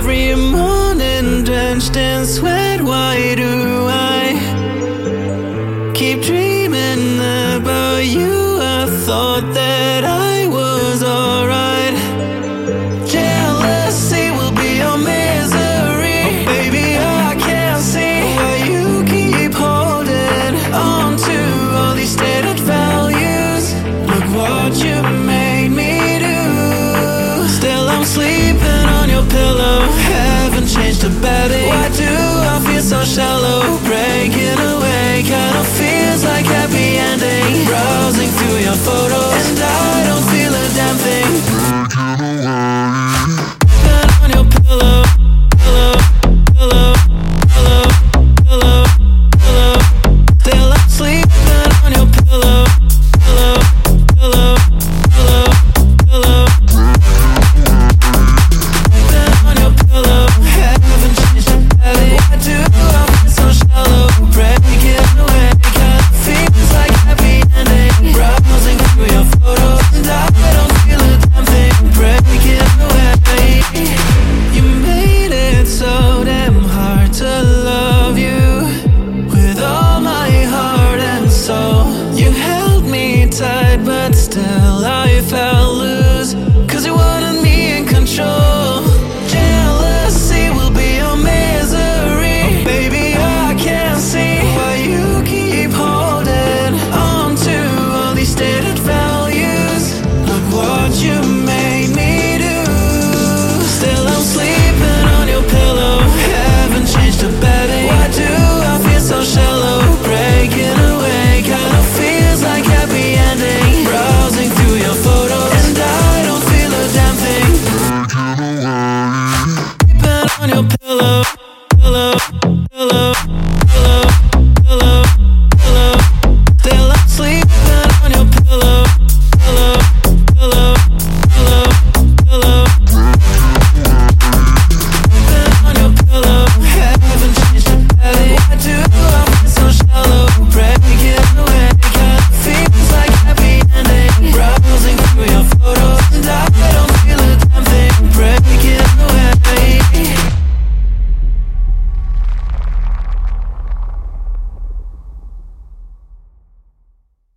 every morning drenched in sweat. Why do I keep dreaming about you? I thought that I So shallow